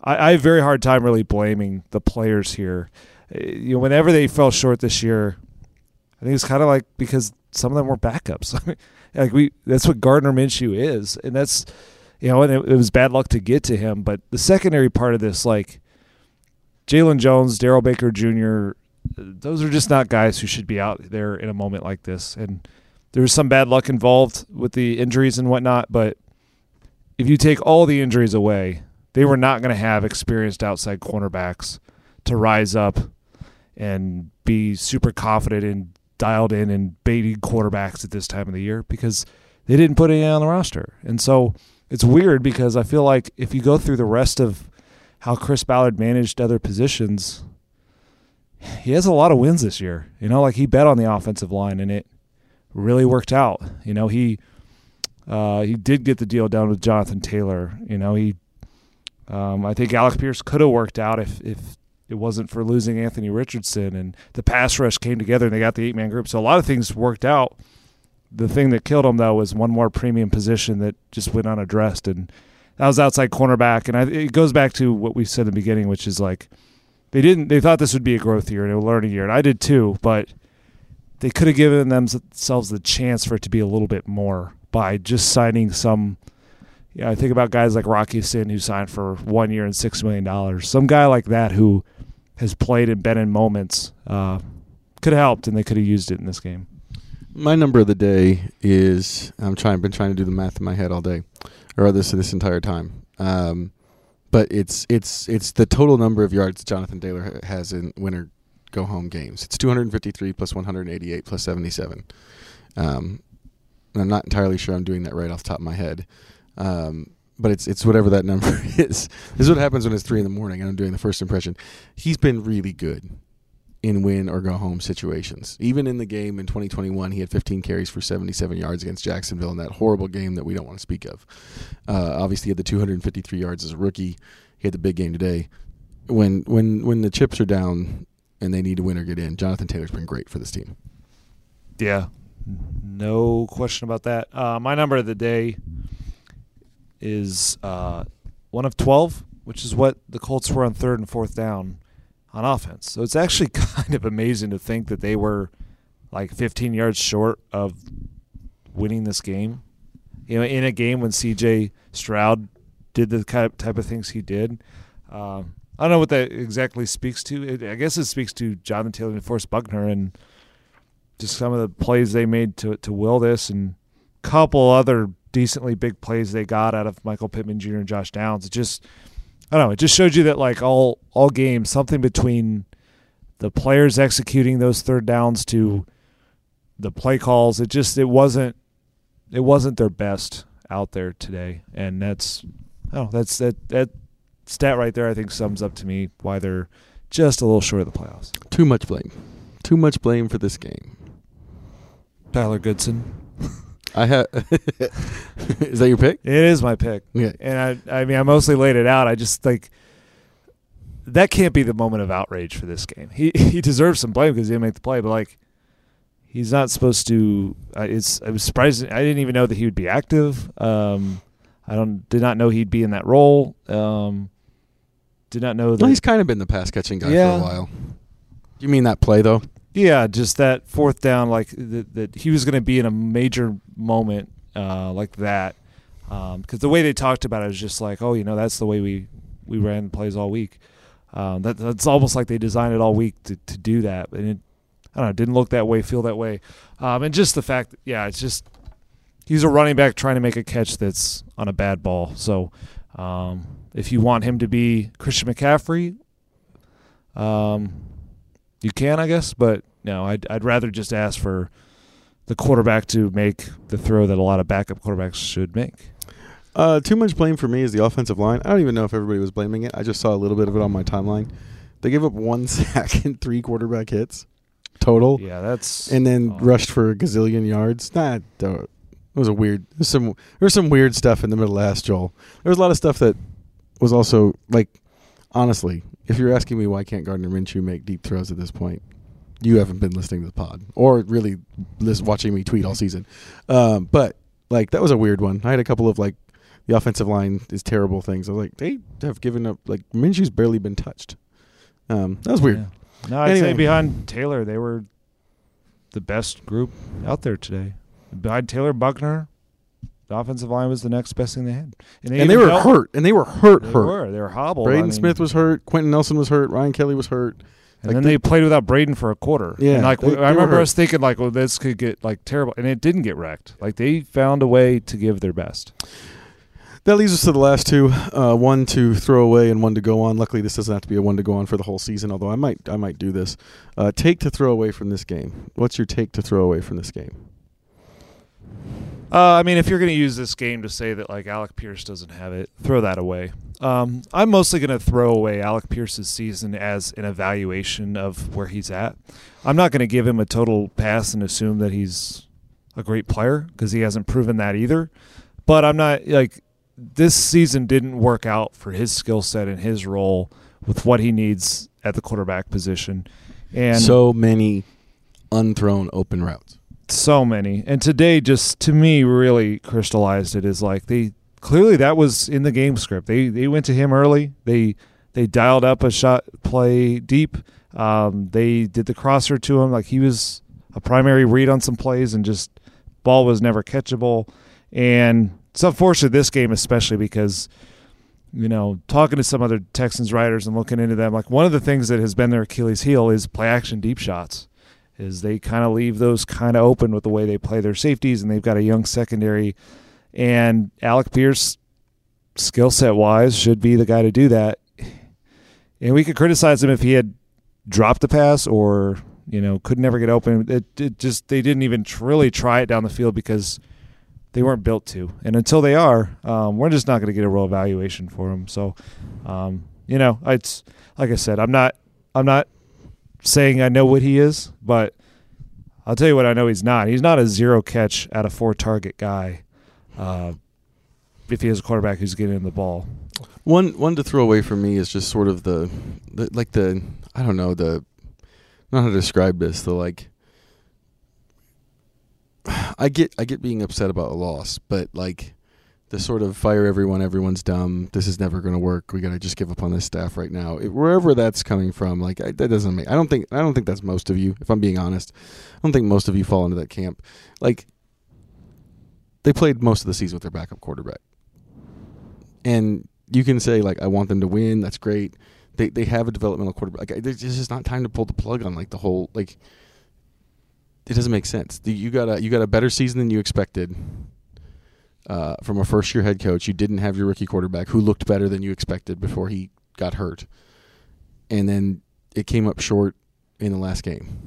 I, I have very hard time really blaming the players here. Uh, You know, whenever they fell short this year, I think it's kind of like because some of them were backups. like we, that's what Gardner Minshew is, and that's you know, and it, it was bad luck to get to him. But the secondary part of this, like Jaylon Jones, Darrell Baker Jr., those are just not guys who should be out there in a moment like this. And there was some bad luck involved with the injuries and whatnot. But if you take all the injuries away, they were not going to have experienced outside cornerbacks to rise up and be super confident and dialed in and baiting quarterbacks at this time of the year because they didn't put any on the roster. And so it's weird because I feel like if you go through the rest of how Chris Ballard managed other positions, he has a lot of wins this year. You know, like he bet on the offensive line and it really worked out. You know, he uh, he did get the deal done with Jonathan Taylor. You know, he um, I think Alex Pierce could have worked out if if it wasn't for losing Anthony Richardson and the pass rush came together and they got the eight man group. So a lot of things worked out. The thing that killed him though was one more premium position that just went unaddressed, and that was outside cornerback. And I, it goes back to what we said in the beginning, which is like they didn't they thought this would be a growth year and a learning year, and I did too, but they could have given themselves the chance for it to be a little bit more by just signing some. Yeah, I think about guys like Rock Ya-Sin who signed for one year and six million dollars. Some guy like that who has played and been in moments uh, could have helped, and they could have used it in this game. My number of the day is I'm trying been trying to do the math in my head all day, or this this entire time. Um, but it's it's it's the total number of yards Jonathan Taylor has in winter go home games. It's 253 plus 188 plus 77. Um, I'm not entirely sure I'm doing that right off the top of my head. Um, but it's it's whatever that number is. This is what happens when it's three in the morning and I'm doing the first impression. He's been really good in win or go home situations. Even in the game in 2021, he had 15 carries for 77 yards against Jacksonville in that horrible game that we don't want to speak of. Uh, obviously, he had the 253 yards as a rookie. He had the big game today. When when when the chips are down and they need to win or get in, Jonathan Taylor's been great for this team. Yeah, no question about that. Uh, my number of the day is uh, one of 12, which is what the Colts were on third and fourth down on offense. So it's actually kind of amazing to think that they were like 15 yards short of winning this game. You know, in a game when C.J. Stroud did the type of things he did. Um, I don't know what that exactly speaks to. It, I guess it speaks to Jonathan Taylor and Forrest Buckner and just some of the plays they made to to will this, and a couple other decently big plays they got out of Michael Pittman Jr. and Josh Downs. It just I don't know. It just showed you that like all all games, something between the players executing those third downs to the play calls. It just it wasn't it wasn't their best out there today, and that's oh that's that that stat right there. I think sums up to me why they're just a little short of the playoffs. Too much blame. Too much blame for this game. Tyler Goodson. I have. is that your pick? It is my pick. Yeah. And I I mean I mostly laid it out. I just like that can't be the moment of outrage for this game. He he deserves some blame because he didn't make the play, but like he's not supposed to. I it's I was surprised. I didn't even know that he would be active. Um, I don't did not know he'd be in that role. Um, did not know that. Well, he's kind of been the pass catching guy Yeah. for a while. You mean that play though? Yeah, just that fourth down, like that, that he was going to be in a major moment uh, like that. Because the way they talked about it was just like, oh, you know, that's the way we, we ran plays all week. Um, that, that's almost like they designed it all week to, to do that. And it, I don't know, didn't look that way, feel that way. Um, and just the fact, that, yeah, it's just he's a running back trying to make a catch that's on a bad ball. So um, if you want him to be Christian McCaffrey, um, you can, I guess, but no, I'd I'd rather just ask for the quarterback to make the throw that a lot of backup quarterbacks should make. Uh, too much blame for me is the offensive line. I don't even know if everybody was blaming it. I just saw a little bit of it on my timeline. They gave up one sack and three quarterback hits total, Yeah, that's and then rushed for a gazillion yards. Nah, don't- It was a weird. There's some there's some weird stuff in the middle last, Joel. There was a lot of stuff that was also like, honestly, if you're asking me why can't Gardner Minshew make deep throws at this point, you haven't been listening to the pod or really lis- watching me tweet all season. Um, but like that was a weird one. I had a couple of like the offensive line is terrible things. I was like, they have given up. Like Minshew's barely been touched. Um, that was weird. Yeah. No, I'd Anyway. say behind Taylor, they were the best group out there today. Behind Taylor Buckner, the offensive line was the next best thing they had, And they even were dealt- hurt. And they were hurt. They hurt. were. They were hobbled. I Braden mean, Smith was hurt. Quenton Nelson was hurt. Ryan Kelly was hurt. and like then the- they played without Braden for a quarter. Yeah, and like they- they I remember us thinking, like, well, this could get like terrible, and it didn't get wrecked. Like they found a way to give their best. That leads us to the last two, uh, one to throw away and one to go on. Luckily, this doesn't have to be a one to go on for the whole season. Although I might, I might do this. Uh, take to throw away from this game. What's your take to throw away from this game? Uh, I mean, if you're going to use this game to say that like Alec Pierce doesn't have it, throw that away. Um, I'm mostly going to throw away Alec Pierce's season as an evaluation of where he's at. I'm not going to give him a total pass and assume that he's a great player because he hasn't proven that either. But I'm not like this season didn't work out for his skill set and his role with what he needs at the quarterback position. And so many unthrown open routes. So many. And today just to me really crystallized it is like they clearly that was in the game script. They they went to him early. They they dialed up a shot play deep. Um, they did the crosser to him like he was a primary read on some plays and just ball was never catchable. And it's unfortunate this game especially because you know, talking to some other Texans writers and looking into them, like one of the things that has been their Achilles heel is play action deep shots is they kind of leave those kind of open with the way they play their safeties, and they've got a young secondary. And Alec Pierce, skill set wise, should be the guy to do that. And we could criticize him if he had dropped the pass or you know could never get open. It, it just they didn't even really try it down the field because they weren't built to. And until they are, um, we're just not going to get a real evaluation for them. So, um, you know, it's like I said, I'm not, I'm not saying I know what he is, but I'll tell you what I know he's not. He's not a zero catch out of four target guy. Uh, if he has a quarterback who's getting the ball, One one to throw away from me is just sort of the, the like the I don't know the know how to describe this the like I get I get being upset about a loss, but like the sort of fire everyone, everyone's dumb. This is never going to work. We got to just give up on this staff right now. It, wherever that's coming from, like I, that doesn't make. I don't think I don't think that's most of you. If I'm being honest, I don't think most of you fall into that camp. Like they played most of the season with their backup quarterback, and you can say like I want them to win. That's great. They they have a developmental quarterback. Like, there's just not time to pull the plug on like the whole like. It doesn't make sense. You got a you got a better season than you expected. Uh, from a first year head coach, you didn't have your rookie quarterback who looked better than you expected before he got hurt, and then it came up short in the last game.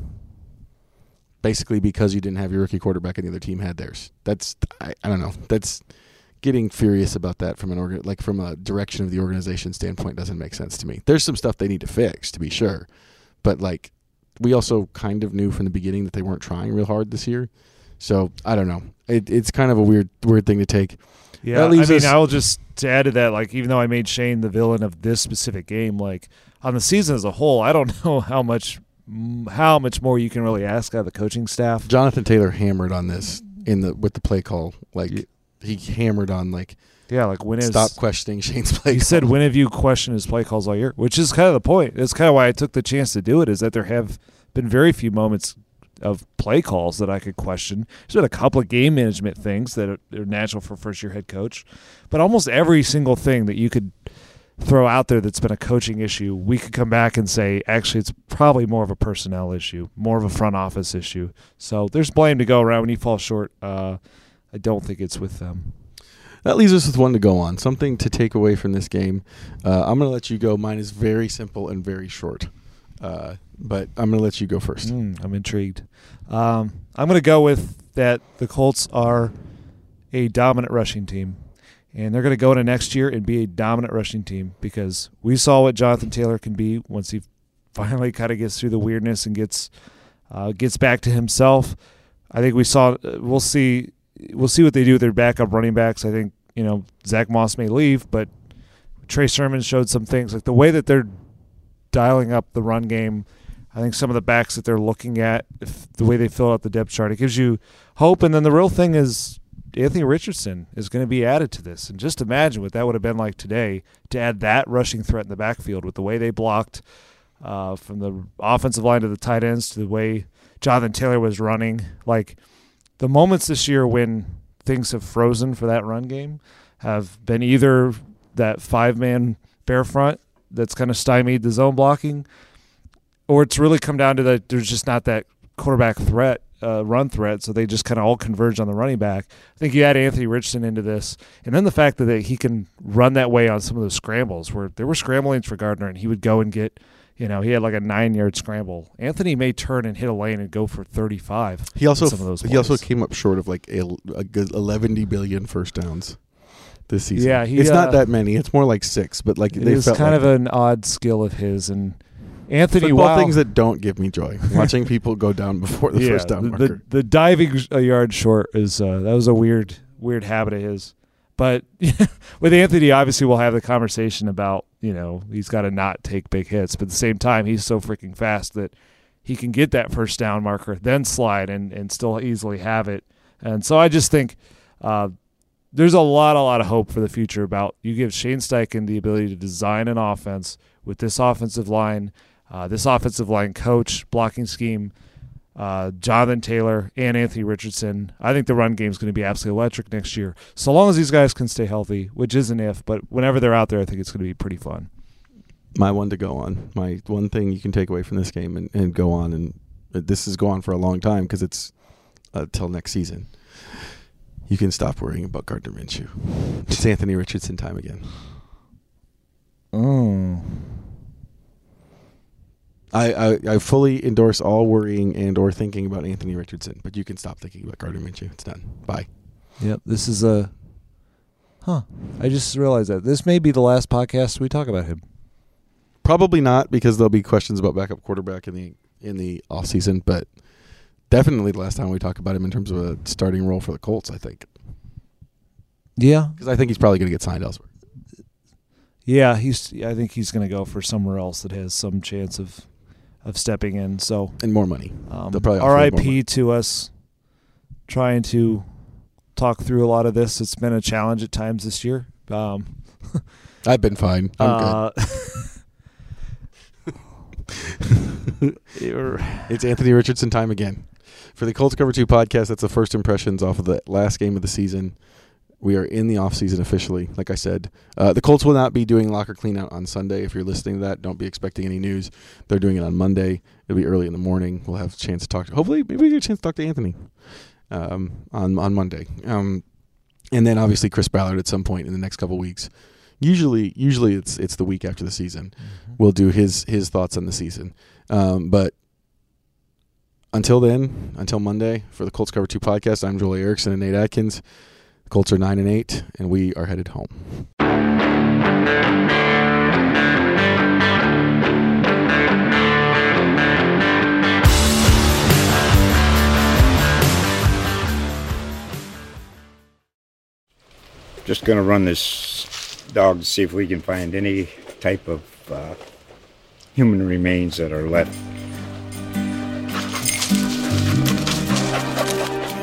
Basically, because you didn't have your rookie quarterback and the other team had theirs. That's I, I don't know. That's getting furious about that from an organ like from a direction of the organization standpoint doesn't make sense to me. There's some stuff they need to fix to be sure, but like we also kind of knew from the beginning that they weren't trying real hard this year. So I don't know. It, it's kind of a weird weird thing to take. Yeah, I mean, us- I'll just to add to that, like even though I made Shane the villain of this specific game, like on the season as a whole, I don't know how much how much more you can really ask out of the coaching staff. Jonathan Taylor hammered on this in the with the play call. Like Ye- he hammered on like Yeah, like when is stop questioning Shane's play. he call. said when have you questioned his play calls all year? Which is kind of the point. That's kind of why I took the chance to do it. Is that there have been very few moments of play calls that I could question. There's been a couple of game management things that are, are natural for first year head coach, but almost every single thing that you could throw out there that's been a coaching issue, we could come back and say actually it's probably more of a personnel issue, more of a front office issue. So there's blame to go around when you fall short. Uh, I don't think it's with them. That leaves us with one to go on. Something to take away from this game. Uh, I'm going to let you go. Mine is very simple and very short, uh, but I'm going to let you go first. Mm, I'm intrigued. Um, I'm going to go with that the Colts are a dominant rushing team. And they're going to go into next year and be a dominant rushing team because we saw what Jonathan Taylor can be once he finally kind of gets through the weirdness and gets uh, gets back to himself. I think we saw uh, we'll see we'll see what they do with their backup running backs. I think you know Zach Moss may leave, but Trey Sermon showed some things like the way that they're dialing up the run game. I think some of the backs that they're looking at, the way they fill out the depth chart, it gives you hope. And then the real thing is Anthony Richardson is going to be added to this. And just imagine what that would have been like today to add that rushing threat in the backfield with the way they blocked uh, from the offensive line to the tight ends to the way Jonathan Taylor was running. Like the moments this year when things have frozen for that run game have been either that five man bear front that's kind of stymied the zone blocking, or it's really come down to that there's just not that quarterback threat, uh, run threat, so they just kind of all converge on the running back. I think you add Anthony Richardson into this, and then the fact that he can run that way on some of those scrambles where there were scramblings for Gardner, and he would go and get. You know, he had like a nine-yard scramble. Anthony may turn and hit a lane and go for thirty-five. He also some of those he also came up short of like a, a good 11 billion first downs this season. Yeah, he, it's uh, not that many. It's more like six, but like It they felt kind like of an odd skill of his, and Anthony. football while, things that don't give me joy. Watching people go down before the yeah, first down marker. the the diving a yard short is uh, that was a weird weird habit of his. But with Anthony, obviously, we'll have the conversation about you know he's got to not take big hits, but at the same time, he's so freaking fast that he can get that first down marker, then slide and and still easily have it. And so I just think. Uh, there's a lot, a lot of hope for the future about you give Shane Steichen the ability to design an offense with this offensive line, uh, this offensive line coach, blocking scheme, uh, Jonathan Taylor, and Anthony Richardson. I think the run game is going to be absolutely electric next year. So long as these guys can stay healthy, which is an if, but whenever they're out there, I think it's going to be pretty fun. my one to go on. My one thing you can take away from this game and, and go on, and uh, this is go on for a long time because it's uh, till next season. You can stop worrying about Gardner Minshew. It's Anthony Richardson time again. Oh. I, I, I fully endorse all worrying and or thinking about Anthony Richardson, but you can stop thinking about Gardner Minshew. It's done. Bye. Yep. This is a. Huh. I just realized that this may be the last podcast we talk about him. Probably not because there'll be questions about backup quarterback in the in the off season, but definitely the last time we talk about him in terms of a starting role for the Colts. I think Yeah. because I think he's probably going to get signed elsewhere. Yeah, he's. I think he's going to go for somewhere else that has some chance of, of stepping in. So, and more money. um, They'll probably offer him more money. R.I.P. to us. Trying to talk through a lot of this. It's been a challenge at times this year. Um, I've been fine. I'm uh, good. It's Anthony Richardson time again. For the Colts Cover 2 podcast, that's the first impressions off of the last game of the season. We are in the off season officially, like I said. Uh, the Colts will not be doing locker cleanout on Sunday. If you're listening to that, don't be expecting any news. They're doing it on Monday. It'll be early in the morning. We'll have a chance to talk to, hopefully, maybe we get a chance to talk to Anthony um, on, on Monday. Um, and then obviously Chris Ballard at some point in the next couple weeks. Usually, usually it's it's the week after the season. We'll do his his thoughts on the season. Um, but until then, until Monday, for the Colts Cover Two podcast, I'm Joel Erickson and Nate Atkins. Colts are nine and eight, and we are headed home. Just gonna run this dog to see if we can find any type of uh, human remains that are left.